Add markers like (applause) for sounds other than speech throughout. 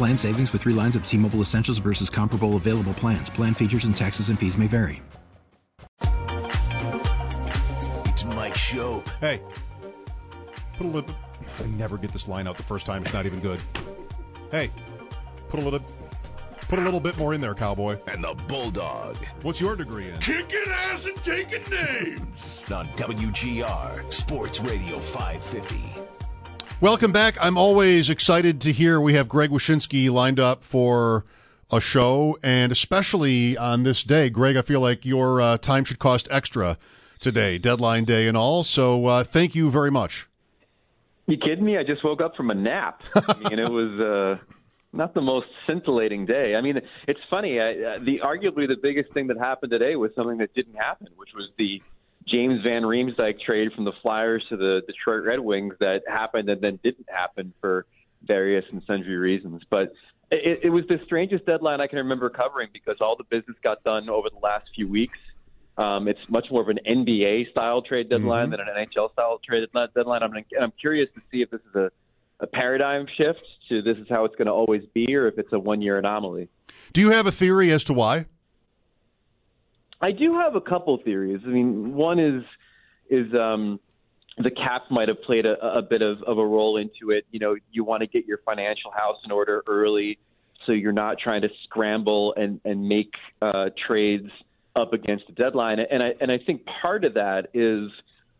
Plan savings with three lines of T Mobile Essentials versus comparable available plans. Plan features and taxes and fees may vary. It's Mike Show. Hey, put a little. I never get this line out the first time. It's not even good. Hey, put a little. Put a little bit more in there, cowboy. And the Bulldog. What's your degree in? Kicking ass and taking names. (laughs) On WGR Sports Radio 550. Welcome back. I'm always excited to hear we have Greg Wyshynski lined up for a show, and especially on this day. Greg, I feel like your uh, time should cost extra today, deadline day and all. So uh, thank you very much. You kidding me? I just woke up from a nap. (laughs) I mean, it was uh, not the most scintillating day. I mean, it's funny. I, uh, the arguably the biggest thing that happened today was something that didn't happen, which was the James Van Riemsdyk trade from the Flyers to the Detroit Red Wings that happened and then didn't happen for various and sundry reasons. But it, it was the strangest deadline I can remember covering because all the business got done over the last few weeks. Um, it's much more of an NBA style trade deadline mm-hmm. than an NHL style trade deadline. I'm, I'm curious to see if this is a, a paradigm shift to this is how it's going to always be, or if it's a one year anomaly. Do you have a theory as to why? I do have a couple theories. I mean, one is is um, the cap might have played a, a bit of, of a role into it. You know, you want to get your financial house in order early, so you're not trying to scramble and and make uh, trades up against the deadline. And I and I think part of that is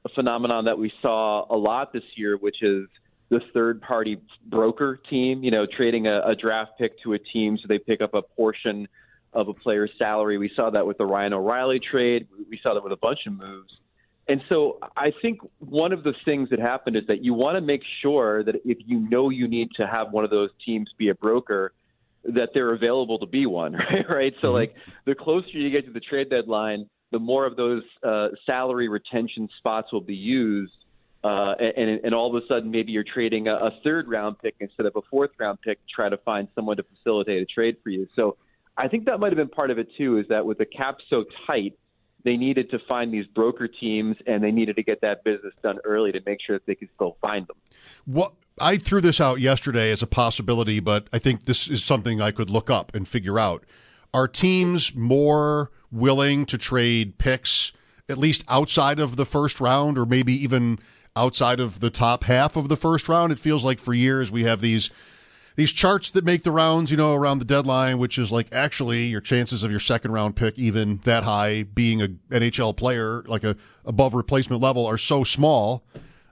a phenomenon that we saw a lot this year, which is the third party broker team. You know, trading a, a draft pick to a team so they pick up a portion of a player's salary. We saw that with the Ryan O'Reilly trade. We saw that with a bunch of moves. And so I think one of the things that happened is that you want to make sure that if you know you need to have one of those teams be a broker, that they're available to be one, (laughs) right? right? So, mm-hmm. like, the closer you get to the trade deadline, the more of those uh, salary retention spots will be used. Uh, and, and all of a sudden, maybe you're trading a, a third round pick instead of a fourth round pick to try to find someone to facilitate a trade for you. So, I think that might have been part of it too. Is that with the cap so tight, they needed to find these broker teams and they needed to get that business done early to make sure that they could still find them. What I threw this out yesterday as a possibility, but I think this is something I could look up and figure out. Are teams more willing to trade picks at least outside of the first round or maybe even outside of the top half of the first round? It feels like for years we have these these charts that make the rounds, you know, around the deadline, which is like actually your chances of your second round pick even that high being a NHL player, like a above replacement level, are so small.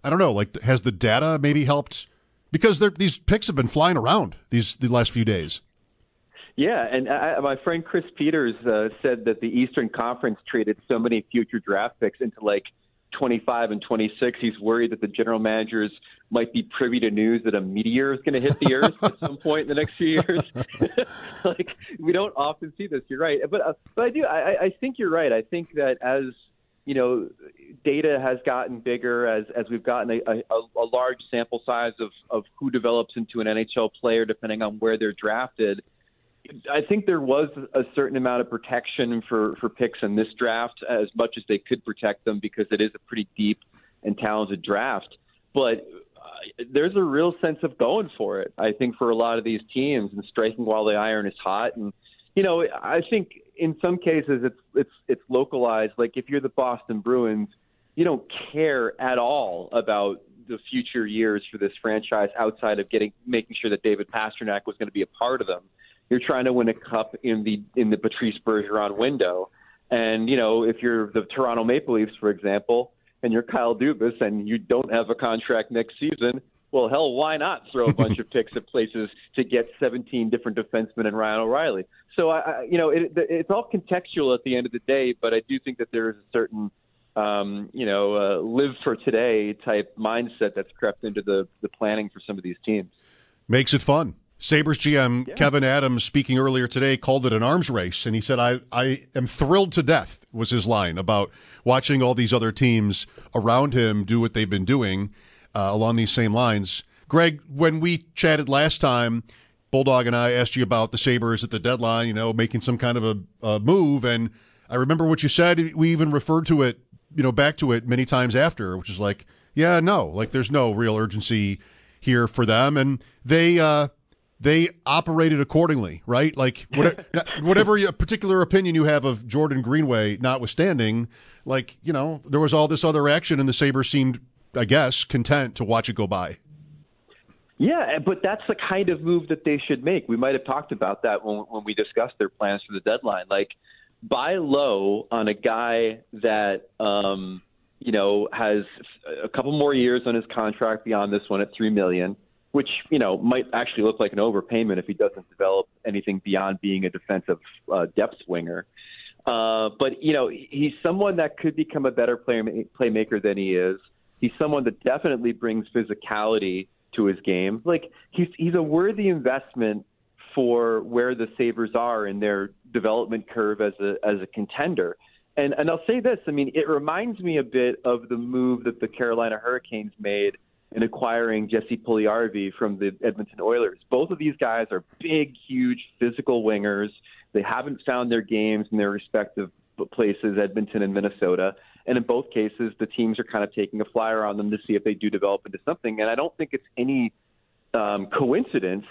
I don't know. Like, has the data maybe helped? Because these picks have been flying around these the last few days. Yeah, and I, my friend Chris Peters uh, said that the Eastern Conference traded so many future draft picks into like 25 and 26. He's worried that the general managers might be privy to news that a meteor is going to hit the Earth at some point in the next few years. (laughs) like we don't often see this. You're right, but uh, but I do. I, I think you're right. I think that as you know, data has gotten bigger as as we've gotten a, a, a large sample size of of who develops into an NHL player, depending on where they're drafted. I think there was a certain amount of protection for for picks in this draft, as much as they could protect them, because it is a pretty deep and talented draft. But uh, there's a real sense of going for it. I think for a lot of these teams and striking while the iron is hot. And you know, I think in some cases it's it's it's localized. Like if you're the Boston Bruins, you don't care at all about the future years for this franchise outside of getting making sure that David Pastrnak was going to be a part of them. You're trying to win a cup in the in the Patrice Bergeron window, and you know if you're the Toronto Maple Leafs, for example, and you're Kyle Dubas and you don't have a contract next season, well, hell, why not throw a bunch of (laughs) picks at places to get 17 different defensemen and Ryan O'Reilly? So, I, you know, it, it's all contextual at the end of the day, but I do think that there is a certain, um, you know, uh, live for today type mindset that's crept into the, the planning for some of these teams. Makes it fun. Sabres GM yeah. Kevyn Adams speaking earlier today called it an arms race, and he said, I, I am thrilled to death, was his line about watching all these other teams around him do what they've been doing uh, along these same lines. Greg, when we chatted last time, Bulldog and I asked you about the Sabres at the deadline, you know, making some kind of a, a move. And I remember what you said. We even referred to it, you know, back to it many times after, which is like, yeah, no, like there's no real urgency here for them. And they, uh, they operated accordingly, right? Like (laughs) whatever, whatever particular opinion you have of Jordan Greenway, notwithstanding, like you know there was all this other action, and the Sabres seemed, I guess, content to watch it go by. Yeah, but that's the kind of move that they should make. We might have talked about that when, when we discussed their plans for the deadline. Like buy low on a guy that um, you know has a couple more years on his contract beyond this one at three million which you know might actually look like an overpayment if he doesn't develop anything beyond being a defensive uh, depth swinger. Uh, but you know he's someone that could become a better player playmaker than he is. He's someone that definitely brings physicality to his game. Like he's he's a worthy investment for where the Sabres are in their development curve as a as a contender. And and I'll say this, I mean, it reminds me a bit of the move that the Carolina Hurricanes made in acquiring Jesse Puljujarvi from the Edmonton Oilers. Both of these guys are big, huge, physical wingers. They haven't found their games in their respective places, Edmonton and Minnesota. And in both cases, the teams are kind of taking a flyer on them to see if they do develop into something. And I don't think it's any um, coincidence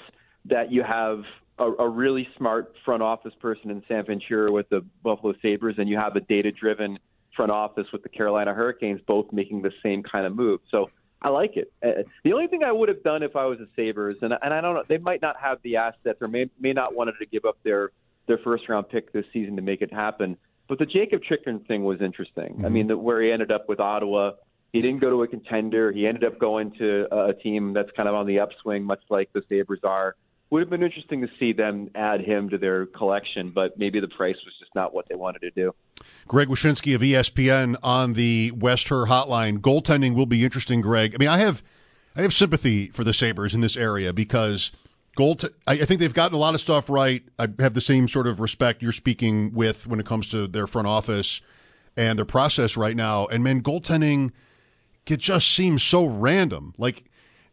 that you have a, a really smart front office person in Sam Ventura with the Buffalo Sabres, and you have a data driven front office with the Carolina Hurricanes, both making the same kind of move. So I like it. Uh, the only thing I would have done if I was a Sabres, and and I don't know, they might not have the assets or may may not wanted to give up their their first round pick this season to make it happen. But the Jakob Chychrun thing was interesting. Mm-hmm. I mean, the, where he ended up with Ottawa, he didn't go to a contender. He ended up going to a team that's kind of on the upswing, much like the Sabres are. Would have been interesting to see them add him to their collection, but maybe the price was just not what they wanted to do. Greg Wyshynski of ESPN on the West Her hotline. Goaltending will be interesting, Greg. I mean, I have I have sympathy for the Sabres in this area because goal. I think they've gotten a lot of stuff right. I have the same sort of respect you're speaking with when it comes to their front office and their process right now. And man, goaltending it just seems so random. Like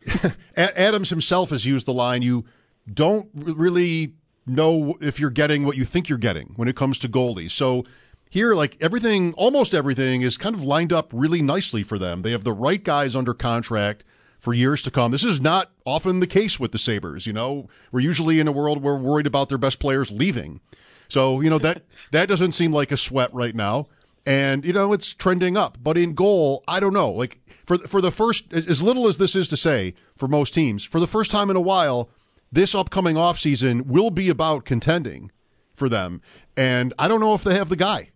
(laughs) Adams himself has used the line, "You." Don't really know if you're getting what you think you're getting when it comes to goalies. So here, like everything, almost everything is kind of lined up really nicely for them. They have the right guys under contract for years to come. This is not often the case with the Sabres. You know, we're usually in a world where we're worried about their best players leaving. So, you know, that, (laughs) that doesn't seem like a sweat right now. And, you know, it's trending up. But in goal, I don't know. Like for, for the first, as little as this is to say for most teams, for the first time in a while, this upcoming offseason will be about contending for them. And I don't know if they have the guy.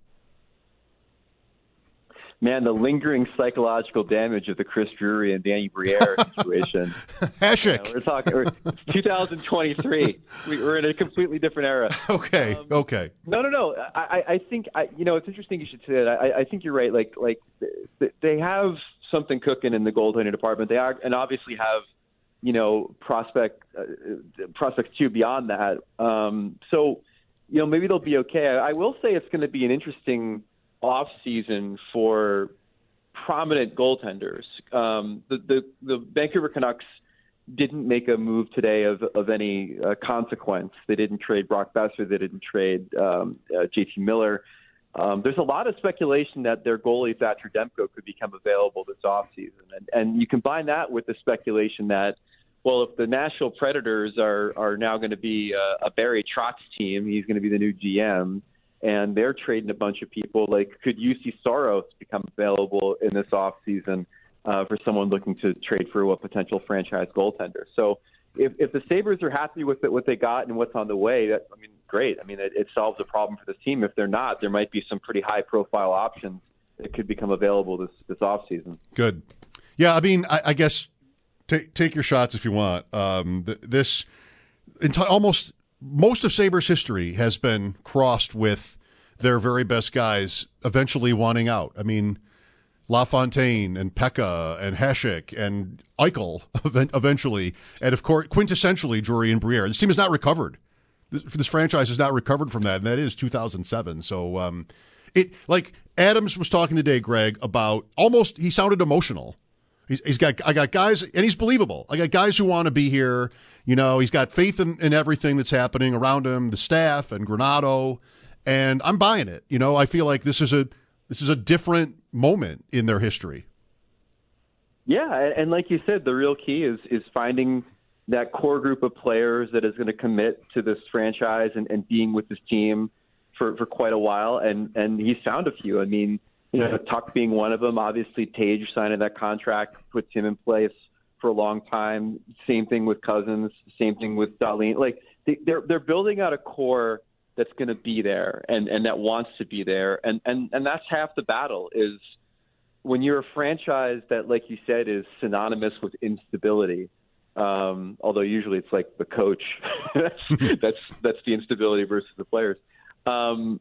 Man, the lingering psychological damage of the Chris Drury and Danny Briere (laughs) situation. You know, we're talking we're, 2023. we, are in a completely different era. (laughs) Okay. Um, okay. No, no, no. I, I think I, you know it's interesting you should say that. I, I think you're right. Like, like they have something cooking in the goaltending department. They are, and obviously have you know, prospect uh, prospects too beyond that. Um, so, you know, maybe they'll be okay. I, I will say it's going to be an interesting off season for prominent goaltenders. Um, the, the the Vancouver Canucks didn't make a move today of of any uh, consequence. They didn't trade Brock Boeser. They didn't trade um, uh, JT Miller. Um, there's a lot of speculation that their goalie Thatcher Demko could become available this offseason, and and you combine that with the speculation that well, if the Nashville Predators are are now going to be a, a Barry Trotz team, he's going to be the new GM, and they're trading a bunch of people. Like, could Juuse Saros become available in this off season? uh, for someone looking to trade for a potential franchise goaltender. So if, if the Sabres are happy with it, what they got and what's on the way, that I mean, great. I mean, it, it solves a problem for this team. If they're not, there might be some pretty high profile options that could become available this this off season. Good. Yeah, I mean, I, I guess take take your shots if you want. Um, th- this almost most of Sabres history has been crossed with their very best guys eventually wanting out. I mean, LaFontaine and Peca and Hasek and Eichel (laughs) eventually, and of course, quintessentially Drury and Briere. This team has not recovered. This, this franchise has not recovered from that, and that is 2007. So, um, it like Adams was talking today, Greg, about almost he sounded emotional. He's, he's got I got guys, and he's believable. I got guys who want to be here. You know, he's got faith in, in everything that's happening around him, the staff and Granato, and I'm buying it. You know, I feel like this is a this is a different moment in their history. Yeah, and like you said, the real key is is finding that core group of players that is going to commit to this franchise and, and being with this team for, for quite a while. And and he's found a few. I mean, you know, Tuch being one of them. Obviously, Tage signing that contract puts him in place for a long time. Same thing with Cousins. Same thing with Dahlin. Like they, they're they're building out a core that's going to be there and and that wants to be there. And and and that's half the battle is when you're a franchise that, like you said, is synonymous with instability. Um, although usually it's like the coach (laughs) that's (laughs) that's that's the instability versus the players. Um,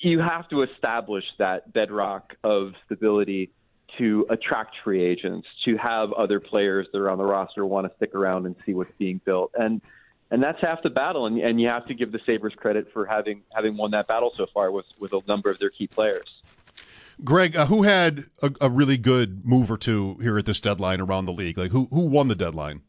you have to establish that bedrock of stability to attract free agents, to have other players that are on the roster want to stick around and see what's being built, and and that's half the battle. And, and you have to give the Sabres credit for having having won that battle so far with with a number of their key players. Greg, uh, who had a, a, really good move or two here at this deadline around the league? Like who who won the deadline?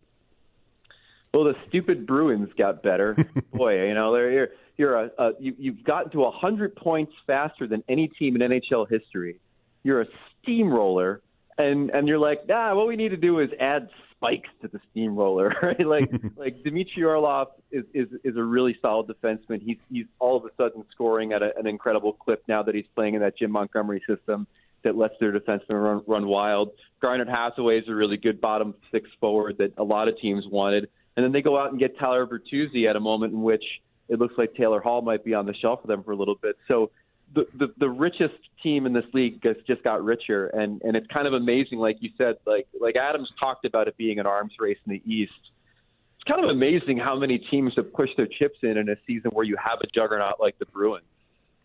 Well, the stupid Bruins got better. (laughs) Boy, you know they're you're, a, a you, you've gotten to hundred points faster than any team in NHL history. You're a steamroller, and and you're like, nah. What we need to do is add spikes to the steamroller, (laughs) right? Like (laughs) like Dmitry Orlov is, is is a really solid defenseman. He's he's all of a sudden scoring at a, an incredible clip now that he's playing in that Jim Montgomery system that lets their defensemen run, run wild. Garnet Hathaway is a really good bottom six forward that a lot of teams wanted, and then they go out and get Tyler Bertuzzi at a moment in which it looks like Taylor Hall might be on the shelf for them for a little bit. So the, the the richest team in this league just just got richer, and and it's kind of amazing, like you said, like like Adams talked about it being an arms race in the East. It's kind of amazing how many teams have pushed their chips in in a season where you have a juggernaut like the Bruins.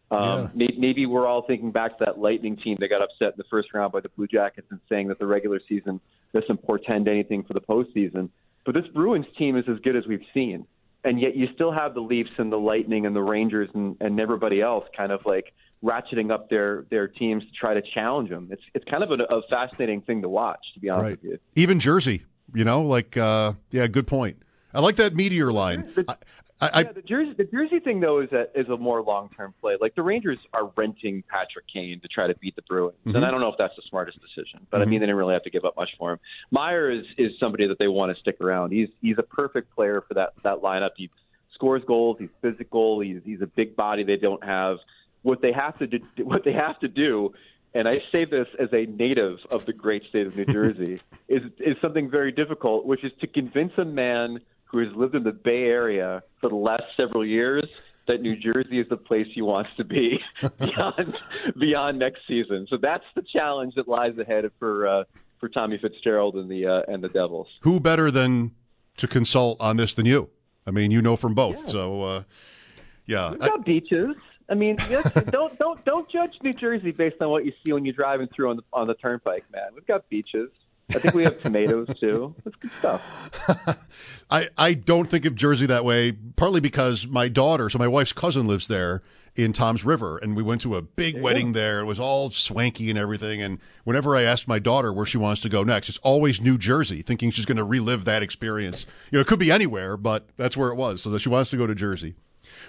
Um, yeah. Maybe we're all thinking back to that Lightning team that got upset in the first round by the Blue Jackets and saying that the regular season doesn't portend anything for the postseason. But this Bruins team is as good as we've seen and yet you still have the Leafs and the Lightning and the Rangers and, and everybody else kind of like ratcheting up their their teams to try to challenge them. It's it's kind of a, a fascinating thing to watch, to be honest right. with you. Even Jersey, you know, like uh, yeah, good point. I like that meteor line. I, I, yeah, the Jersey the Jersey thing though is a is a more long term play. Like the Rangers are renting Patrick Kane to try to beat the Bruins, mm-hmm. and I don't know if that's the smartest decision. But mm-hmm. I mean, they didn't really have to give up much for him. Meier is is somebody that they want to stick around. He's he's a perfect player for that that lineup. He scores goals. He's physical. He's he's a big body they don't have. What they have to do, (laughs) what they have to do, and I say this as a native of the great state of New (laughs) Jersey, is is something very difficult, which is to convince a man who has lived in the Bay Area for the last several years that New Jersey is the place he wants to be (laughs) beyond beyond next season. So that's the challenge that lies ahead for uh, for Tommy Fitzgerald and the uh, and the Devils. Who better than to consult on this than you? I mean, you know from both. Yeah. So, uh, yeah. We've got I, beaches. I mean, (laughs) don't don't don't judge New Jersey based on what you see when you're driving through on the on the turnpike, man. We've got beaches. I think we have tomatoes too. That's good stuff. (laughs) I I don't think of Jersey that way. Partly because my daughter, so my wife's cousin, lives there in Toms River, and we went to a big there wedding there. It was all swanky and everything. And whenever I asked my daughter where she wants to go next, it's always New Jersey, thinking she's going to relive that experience. You know, it could be anywhere, but that's where it was. So that she wants to go to Jersey.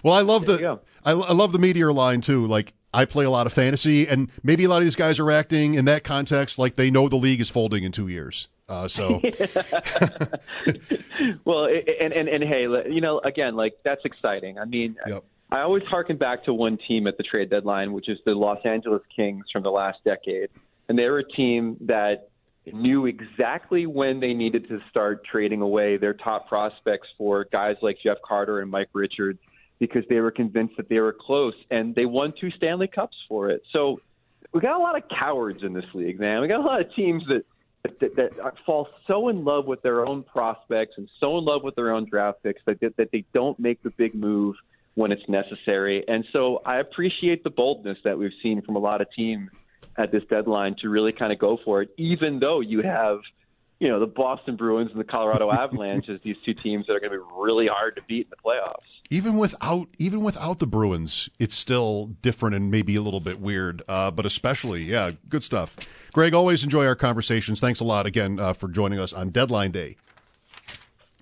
Well, I love there the I, I love the meteor line too. Like I play a lot of fantasy, and maybe a lot of these guys are acting in that context like they know the league is folding in two years. Uh, so, (laughs) well, and, and and hey, you know, again, like that's exciting. I mean, yep. I always harken back to one team at the trade deadline, which is the Los Angeles Kings from the last decade. and they were a team that knew exactly when they needed to start trading away their top prospects for guys like Jeff Carter and Mike Richards because they were convinced that they were close, and they won two Stanley Cups for it. So we got a lot of cowards in this league, man. We got a lot of teams that that, that fall so in love with their own prospects and so in love with their own draft picks that that they don't make the big move when it's necessary. And so I appreciate the boldness that we've seen from a lot of teams at this deadline to really kind of go for it, even though you have, you know, the Boston Bruins and the Colorado (laughs) Avalanche as these two teams that are going to be really hard to beat in the playoffs. Even without even without the Bruins, it's still different and maybe a little bit weird. Uh, but especially, yeah, good stuff. Greg, always enjoy our conversations. Thanks a lot again uh, for joining us on Deadline Day.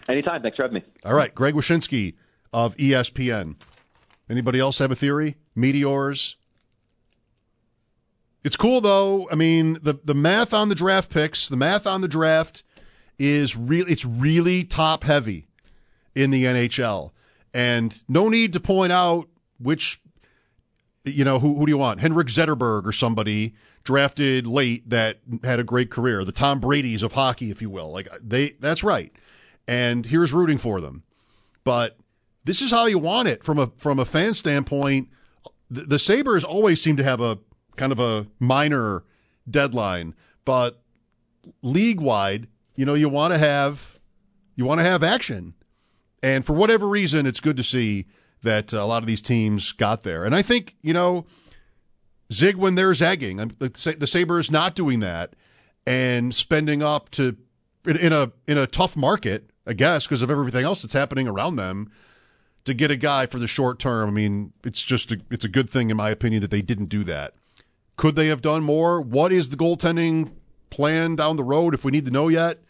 Anytime. Thanks for having me. All right, Greg Wyshynski of ESPN. Anybody else have a theory? Meteors. It's cool though. I mean, the the math on the draft picks, the math on the draft is real. It's really top heavy in the NHL, and no need to point out which. You know who? Who do you want? Henrik Zetterberg or somebody drafted late that had a great career. The Tom Brady's of hockey, if you will. Like they, that's right. And here's rooting for them. But this is how you want it from a from a fan standpoint. The, the Sabres always seem to have a kind of a minor deadline, but league wide, you know, you want to have you want to have action. And for whatever reason, it's good to see that uh, a lot of these teams got there. And I think, you know, zig when they're zagging. The, Sabres not doing that and spending up to in, in a in a tough market, I guess, because of everything else that's happening around them to get a guy for the short term. I mean, it's just a, it's a good thing in my opinion that they didn't do that. Could they have done more? What is the goaltending plan down the road if we need to know yet?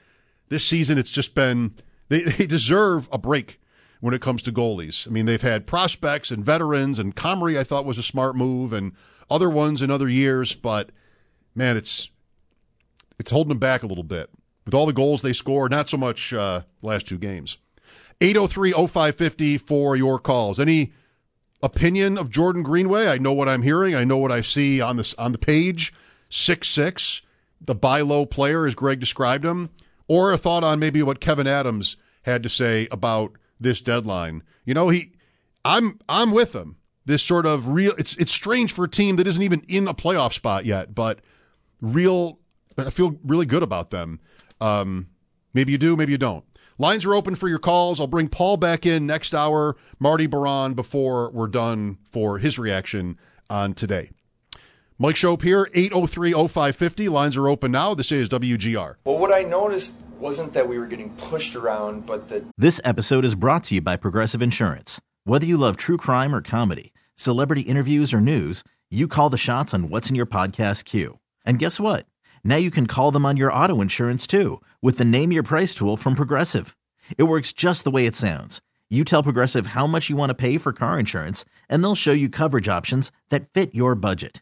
This season it's just been they, (laughs) they deserve a break when it comes to goalies. I mean, they've had prospects and veterans and Comrie I thought was a smart move and other ones in other years, but man, it's it's holding them back a little bit. With all the goals they score, not so much uh, last two games. 803-0550 for your calls. Any opinion of Jordan Greenway? I know what I'm hearing. I know what I see on this on the page. Six six, the buy low player as Greg described him, or a thought on maybe what Kevyn Adams had to say about this deadline. You know, he I'm I'm with him. This sort of real it's it's strange for a team that isn't even in a playoff spot yet, but real I feel really good about them. Um, maybe you do, maybe you don't. Lines are open for your calls. I'll bring Paul back in next hour, Marty Biron, before we're done for his reaction on today. Mike Schopp here, 803 0550. Lines are open now. This is WGR. Well, what I noticed wasn't that we were getting pushed around, but that. This episode is brought to you by Progressive Insurance. Whether you love true crime or comedy, celebrity interviews or news, you call the shots on what's in your podcast queue. And guess what? Now you can call them on your auto insurance too with the Name Your Price tool from Progressive. It works just the way it sounds. You tell Progressive how much you want to pay for car insurance, and they'll show you coverage options that fit your budget.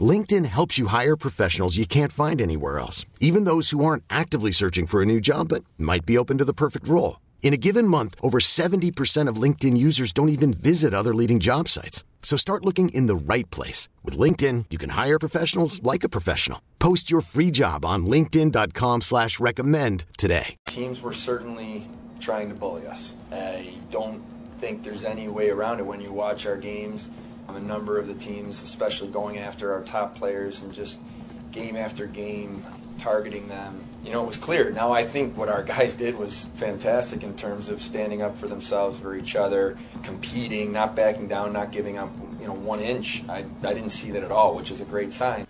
LinkedIn helps you hire professionals you can't find anywhere else, even those who aren't actively searching for a new job but might be open to the perfect role. In a given month, over 70% of LinkedIn users don't even visit other leading job sites. So start looking in the right place. With LinkedIn, you can hire professionals like a professional. Post your free job on linkedin.com slash recommend today. Teams were certainly trying to bully us. I don't think there's any way around it when you watch our games. A number of the teams, especially going after our top players and just game after game, targeting them, you know, it was clear. Now I think what our (laughs) guys did was fantastic in terms of standing up for themselves, for each other, competing, not backing down, not giving up, you know, one inch. I, I didn't see that at all, which is a great sign.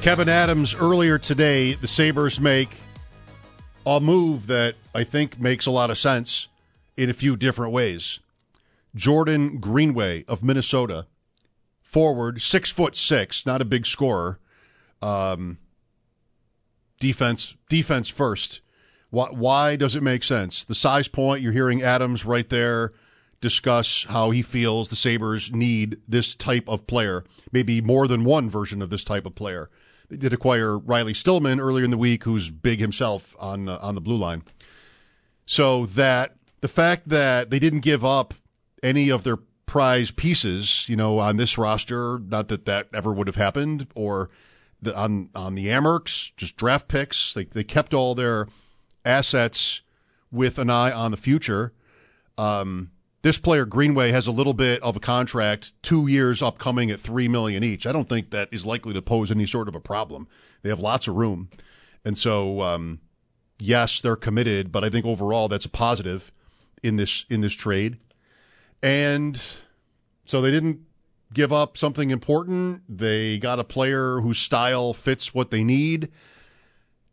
Kevyn Adams earlier today, the Sabres make a move that I think makes a lot of sense in a few different ways. Jordan Greenway of Minnesota, forward, six foot six, not a big scorer. Um, defense, defense first. Why, why does it make sense? The size point, you're hearing Adams right there discuss how he feels the Sabres need this type of player, maybe more than one version of this type of player. They did acquire Riley Stillman earlier in the week, who's big himself on uh, on the blue line. So that the fact that they didn't give up any of their prize pieces, you know, on this roster, not that that ever would have happened, or the, on on the Amerks, just draft picks. They they kept all their assets with an eye on the future. Um, this player Greenway has a little bit of a contract, two years upcoming at three million each. I don't think that is likely to pose any sort of a problem. They have lots of room, and so um, yes, they're committed. But I think overall that's a positive in this in this trade, and so they didn't give up something important. They got a player whose style fits what they need.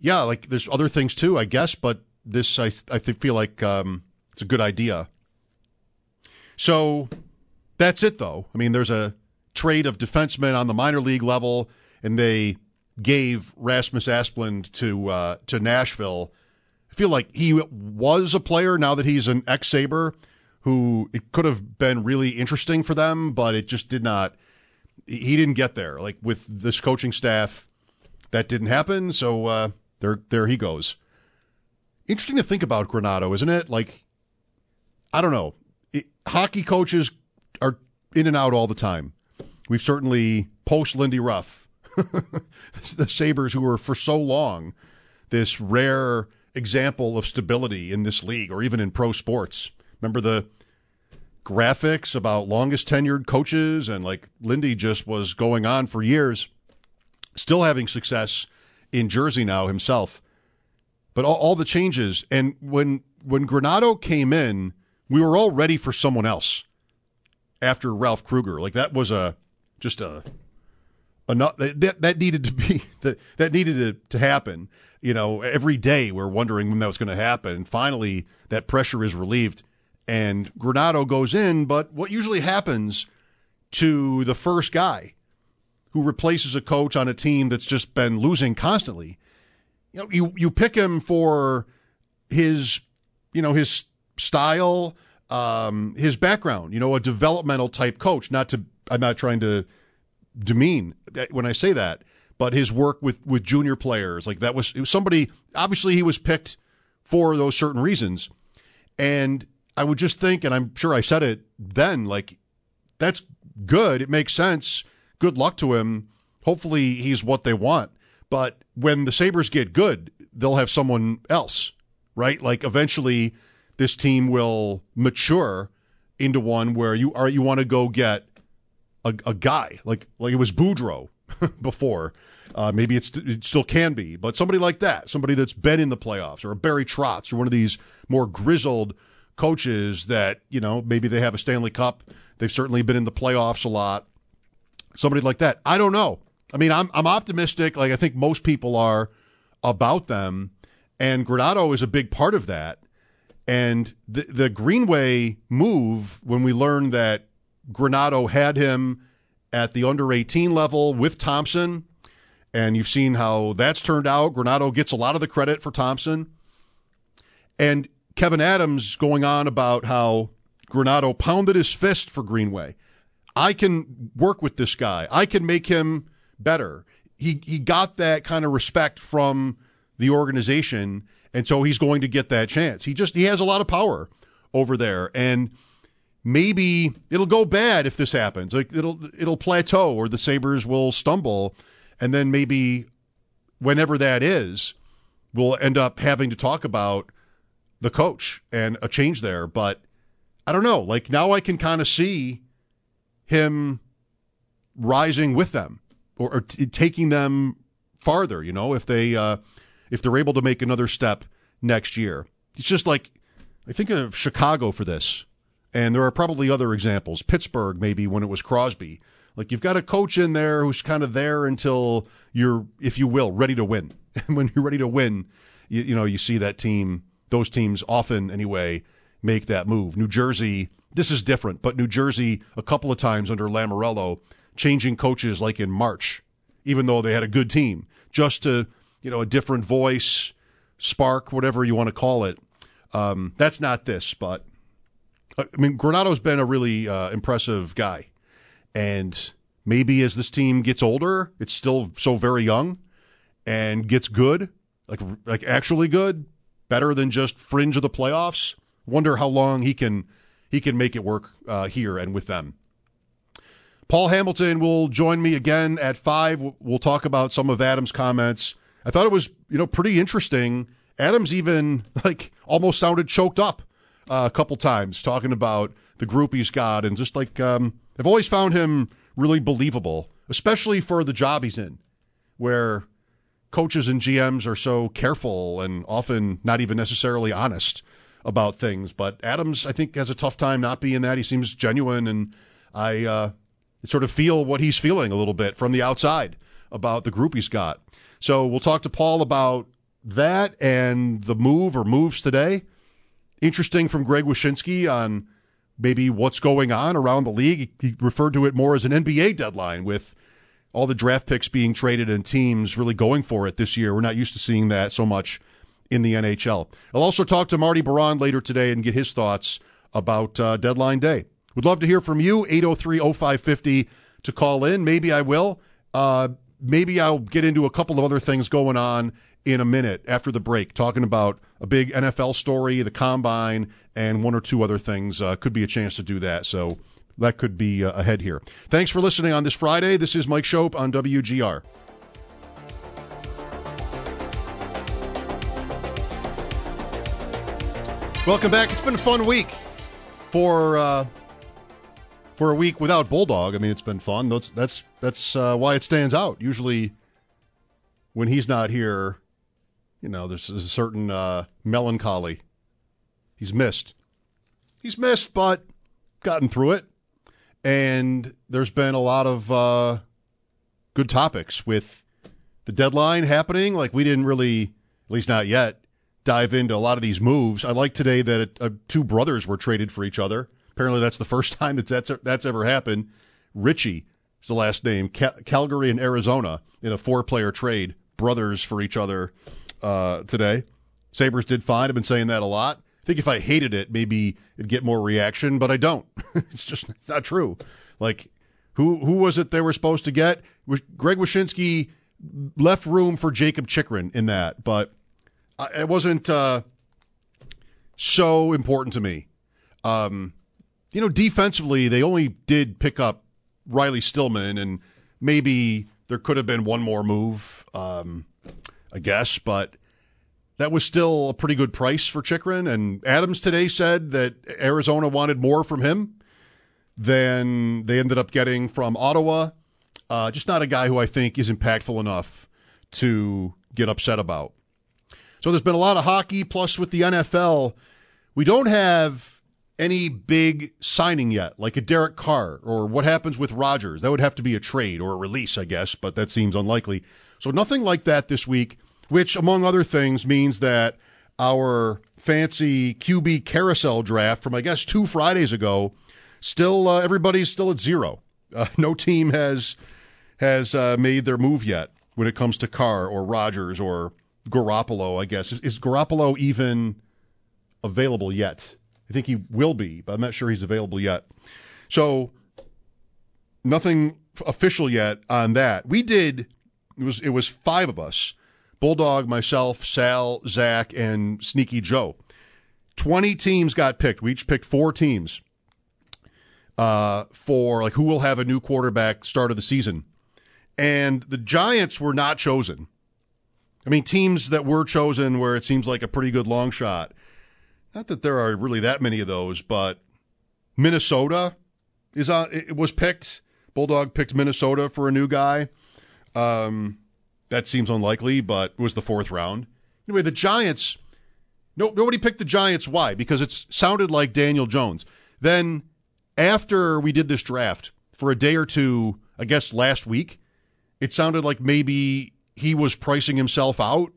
Yeah, like there's other things too, I guess, but this I I feel like um, it's a good idea. So that's it, though. I mean, there's a trade of defensemen on the minor league level, and they gave Rasmus Asplund to uh, to Nashville. I feel like he was a player now that he's an ex Sabre who it could have been really interesting for them, but it just did not. He didn't get there. Like with this coaching staff, that didn't happen. So uh, there, there he goes. Interesting to think about Granato, isn't it? Like, I don't know hockey coaches are in and out all the time. We've certainly post Lindy Ruff, (laughs) the Sabres who were for so long this rare example of stability in this league or even in pro sports. Remember the graphics about longest tenured coaches and like Lindy just was going on for years, still having success in Jersey now himself. But all, all the changes and when when Granato came in, we were all ready for someone else after Ralph Krueger. Like that was a just a a that that needed to be (laughs) that that needed to, to happen. You know, every day we're wondering when that was going to happen. And finally, that pressure is relieved, and Granato goes in. But what usually happens to the first guy who replaces a coach on a team that's just been losing constantly? You know, you you pick him for his you know his style, um, his background. You know, a developmental type coach. Not to, I'm not trying to demean when I say that, but his work with with junior players, like that was, was somebody. Obviously, he was picked for those certain reasons, and I would just think, and I'm sure I said it then, like that's good. It makes sense. Good luck to him. Hopefully, he's what they want. But when the Sabres get good, they'll have someone else, right? Like eventually this team will mature into one where you are you want to go get a, a guy like like it was Boudreau (laughs) before. Uh, maybe it's it still can be, but somebody like that, somebody that's been in the playoffs, or a Barry Trotz, or one of these more grizzled coaches that you know maybe they have a Stanley Cup. They've certainly been in the playoffs a lot. Somebody like that. I don't know. I mean, I'm I'm optimistic. Like I think most people are about them, and Granato is a big part of that. And the, the Greenway move, when we learned that Granato had him at the under 18 level with Thompson, and you've seen how that's turned out. Granato gets a lot of the credit for Thompson. And Kevyn Adams going on about how Granato pounded his fist for Greenway. I can work with this guy. I can make him better. He he got that kind of respect from the organization and so he's going to get that chance. He just he has a lot of power over there, and maybe it'll go bad if this happens. Like it'll it'll plateau, or the Sabres will stumble, and then maybe whenever that is, we'll end up having to talk about the coach and a change there. But I don't know. Like now, I can kind of see him rising with them or, or t- taking them farther. You know, if they uh, if they're able to make another step next year, it's just like I think of Chicago for this, and there are probably other examples. Pittsburgh, maybe when it was Crosby. Like you've got a coach in there who's kind of there until you're, if you will, ready to win. (laughs) And when you're ready to win, you, you know you see that team, those teams often anyway, make that move. New Jersey, this is different, but New Jersey a couple of times under Lamoriello, changing coaches like in March, even though they had a good team, just to you know a different voice, spark, whatever you want to call it. Um, that's not this, but I mean Granato's been a really uh, impressive guy, and maybe as this team gets older, it's still so very young, and gets good, like like actually good, better than just fringe of the playoffs. Wonder how long he can he can make it work uh, here and with them. Paul Hamilton will join me again at five. We'll talk about some of Adam's comments. I thought it was you know pretty interesting. Adams even like almost sounded choked up uh, a couple times talking about the group he's got and just like um, I've always found him really believable, especially for the job he's in, where coaches and GMs are so careful and often not even necessarily honest about things. But Adams, I think, has a tough time not being that. He seems genuine, and I uh, sort of feel what he's feeling a little bit from the outside about the group he's got. So we'll talk to Paul about that and the move or moves today. Interesting from Greg Wyshynski on maybe what's going on around the league. He referred to it more as an NBA deadline with all the draft picks being traded and teams really going for it this year. We're not used to seeing that so much in the NHL. I'll also talk to Marty Biron later today and get his thoughts about uh, deadline day. Would love to hear from you, 803 0550 to call in. Maybe I will. Uh, maybe I'll get into a couple of other things going on in a minute after the break, talking about a big NFL story, the combine, and one or two other things. Uh, could be a chance to do that. So that could be uh, ahead here. Thanks for listening on this Friday. This is Mike Schopp on WGR. Welcome back. It's been a fun week for uh, for a week without Bulldog. I mean, it's been fun. That's that's that's uh, why it stands out. Usually, when he's not here, you know, there's a certain uh, melancholy. He's missed. He's missed, but gotten through it. And there's been a lot of uh, good topics with the deadline happening. Like we didn't really, at least not yet, dive into a lot of these moves. I like today that uh, two brothers were traded for each other. Apparently, that's the (laughs) first time that that's that's ever happened. Ritchie is the last name. Cal- Calgary and Arizona in a four-player trade, brothers for each other uh, today. Sabres did fine. I've been saying that a lot. I think if I hated it, maybe it'd get more reaction, but I don't. (laughs) it's just not true. Like, who who was it they were supposed to get? Greg Wyshynski left room for Jakob Chychrun in that, but it wasn't uh, so important to me. Um, you know, defensively, they only did pick up Riley Stillman, and maybe there could have been one more move, um, I guess, but that was still a pretty good price for Chychrun. And Adams today said that Arizona wanted more from him than they ended up getting from Ottawa. Uh, just not a guy who I think is impactful enough to get upset about. So there's been a lot of hockey, plus with the NFL, we don't have any big signing yet, like a Derek Carr or what happens with Rodgers. That would have to be a trade or a release, I guess, but that seems unlikely. So nothing like that this week, which, among other things, means that our fancy QB carousel draft from, I guess, two Fridays ago, still uh, everybody's still at zero. Uh, (laughs) no team has has uh, made their move yet when it comes to Carr or Rodgers or Garoppolo, I guess. Is, is Garoppolo even available yet? I think he will be, but I'm not sure he's available yet. So nothing official yet on that. We did it was it was five of us. Bulldog, myself, Sal, Zach, and Sneaky Joe. Twenty teams got picked. We each picked four teams uh, for like who will have a new quarterback start of the season. And the Giants were not chosen. I mean, teams that were chosen where it seems like a pretty good long shot. Not that there are really that many of those, but Minnesota is on. It was picked. Bulldog picked Minnesota for a new guy. Um, that seems unlikely, but it was the fourth round. Anyway, the Giants. No, nobody picked the Giants. Why? Because it sounded like Daniel Jones. Then, after we did this draft for a day or two, I guess last week, it sounded like maybe he was pricing himself out.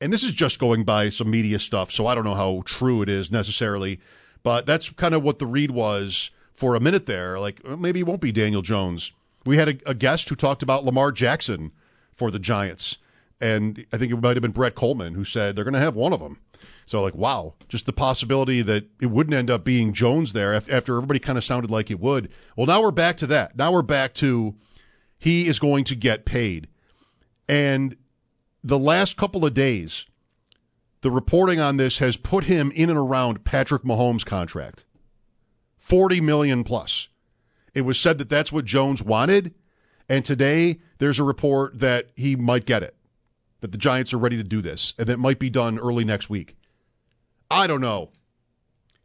And this is just going by some media stuff, so I don't know how true it is necessarily. But that's kind of what the read was for a minute there. Like maybe it won't be Daniel Jones. We had a, a guest who talked about Lamar Jackson for the Giants, and I think it might have been Brett Coleman who said they're going to have one of them. So like, wow, just the possibility that it wouldn't end up being Jones there after everybody kind of sounded like it would. Well, now we're back to that. Now we're back to he is going to get paid, and the last couple of days, the reporting on this has put him in and around Patrick Mahomes' contract. 40 million plus. It was said that that's what Jones wanted, and today there's a report that he might get it. That the Giants are ready to do this, and that might be done early next week. I don't know.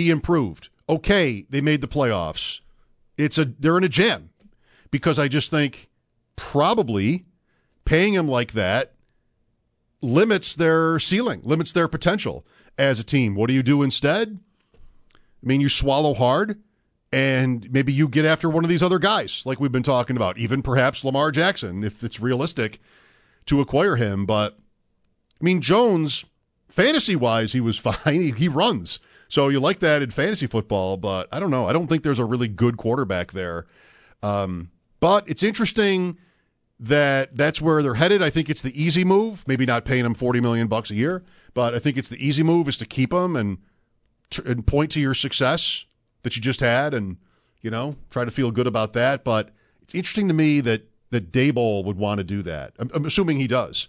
he improved. Okay, they made the playoffs. It's a they're in a jam because I just think probably paying him like that limits their ceiling, limits their potential as a team. What do you do instead? I mean, you swallow hard and maybe you get after one of these other guys like we've been talking about, even perhaps Lamar Jackson if it's realistic to acquire him, but I mean Jones fantasy wise he was (laughs) fine. He, he runs. So you like that in fantasy football, but I don't know. I don't think there's a really good quarterback there. Um, but it's interesting that that's where they're headed. I think it's the easy move. Maybe not paying him forty million bucks a year, but I think it's the easy move is to keep him and and point to your success that you just had, and you know try to feel good about that. But it's interesting to me that that Daboll would want to do that. I'm, I'm assuming he does,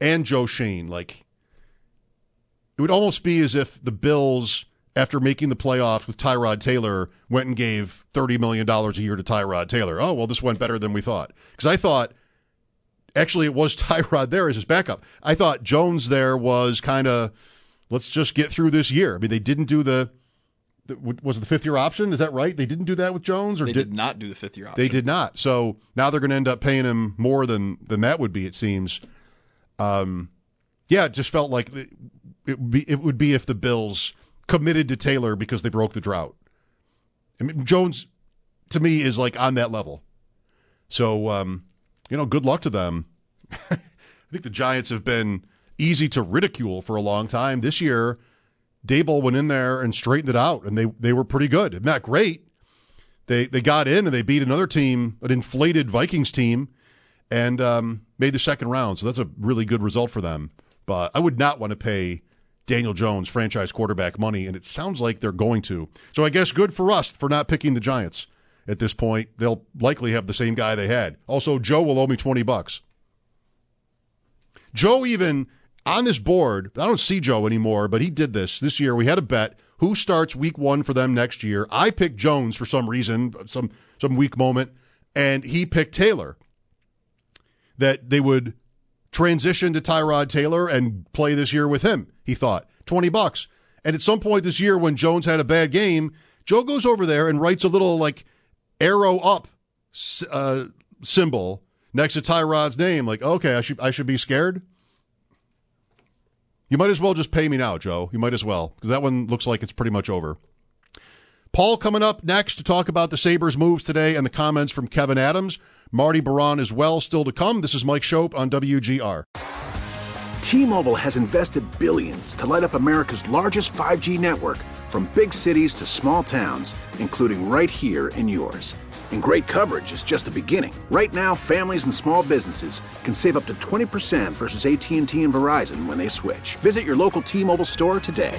and Joe Schoen, Like it would almost be as if the Bills, after making the playoffs with Tyrod Taylor, went and gave $30 million a year to Tyrod Taylor. Oh, well, this went better than we thought. Because I thought, actually, it was (laughs) Tyrod there as his backup. I thought Jones there was kind of, let's just get through this year. I mean, they didn't do the, the was it the fifth year option? Is that right? They didn't do that with Jones, or they did, did not do the fifth year option. They did not. So now they're going to end up paying him more than than that would be. It seems. Um, yeah, it just felt like it would be, it would be if the Bills committed to Taylor because they broke the drought. I mean, Jones, to me, is like on that level. So, um, you know, good luck to them. (laughs) I think the Giants have been easy to ridicule for a long time. This year, Daboll went in there and straightened it out, and they they were pretty good. Not great. They they got in and they beat another team, an inflated Vikings team, and um, made the second round. So that's a really good result for them. But I would not want to pay Daniel Jones, franchise quarterback, money, and it sounds like they're going to. So I guess good for us for not picking the Giants at this point. They'll likely have the same guy they had. Also, Joe will owe me 20 bucks. Joe even on this board, I don't see Joe anymore, but he did this this year. We had a bet who starts week 1 for them next year. I picked Jones for some reason, some some weak moment, and he picked Taylor. That they would transition to Tyrod Taylor and play this year with him, he thought. 20 bucks. And at some point this year when Jones had a bad game, Joe goes over there and writes a little like arrow up uh, symbol next to Tyrod's name. Like, okay, I should I should be scared. You might as well just pay me now, Joe. You might as well because that one looks like it's pretty much over. Paul coming up next to talk about the Sabres moves today and the comments from Kevyn Adams. Marty Biron as well still to come. This is Mike Schopp on WGR. T-Mobile has invested billions to light up America's largest 5G network from big cities to small towns, including right here in yours. And great coverage is just the beginning. Right now, families and small businesses can save up to 20% versus AT&T and Verizon when they switch. Visit your local T-Mobile store today.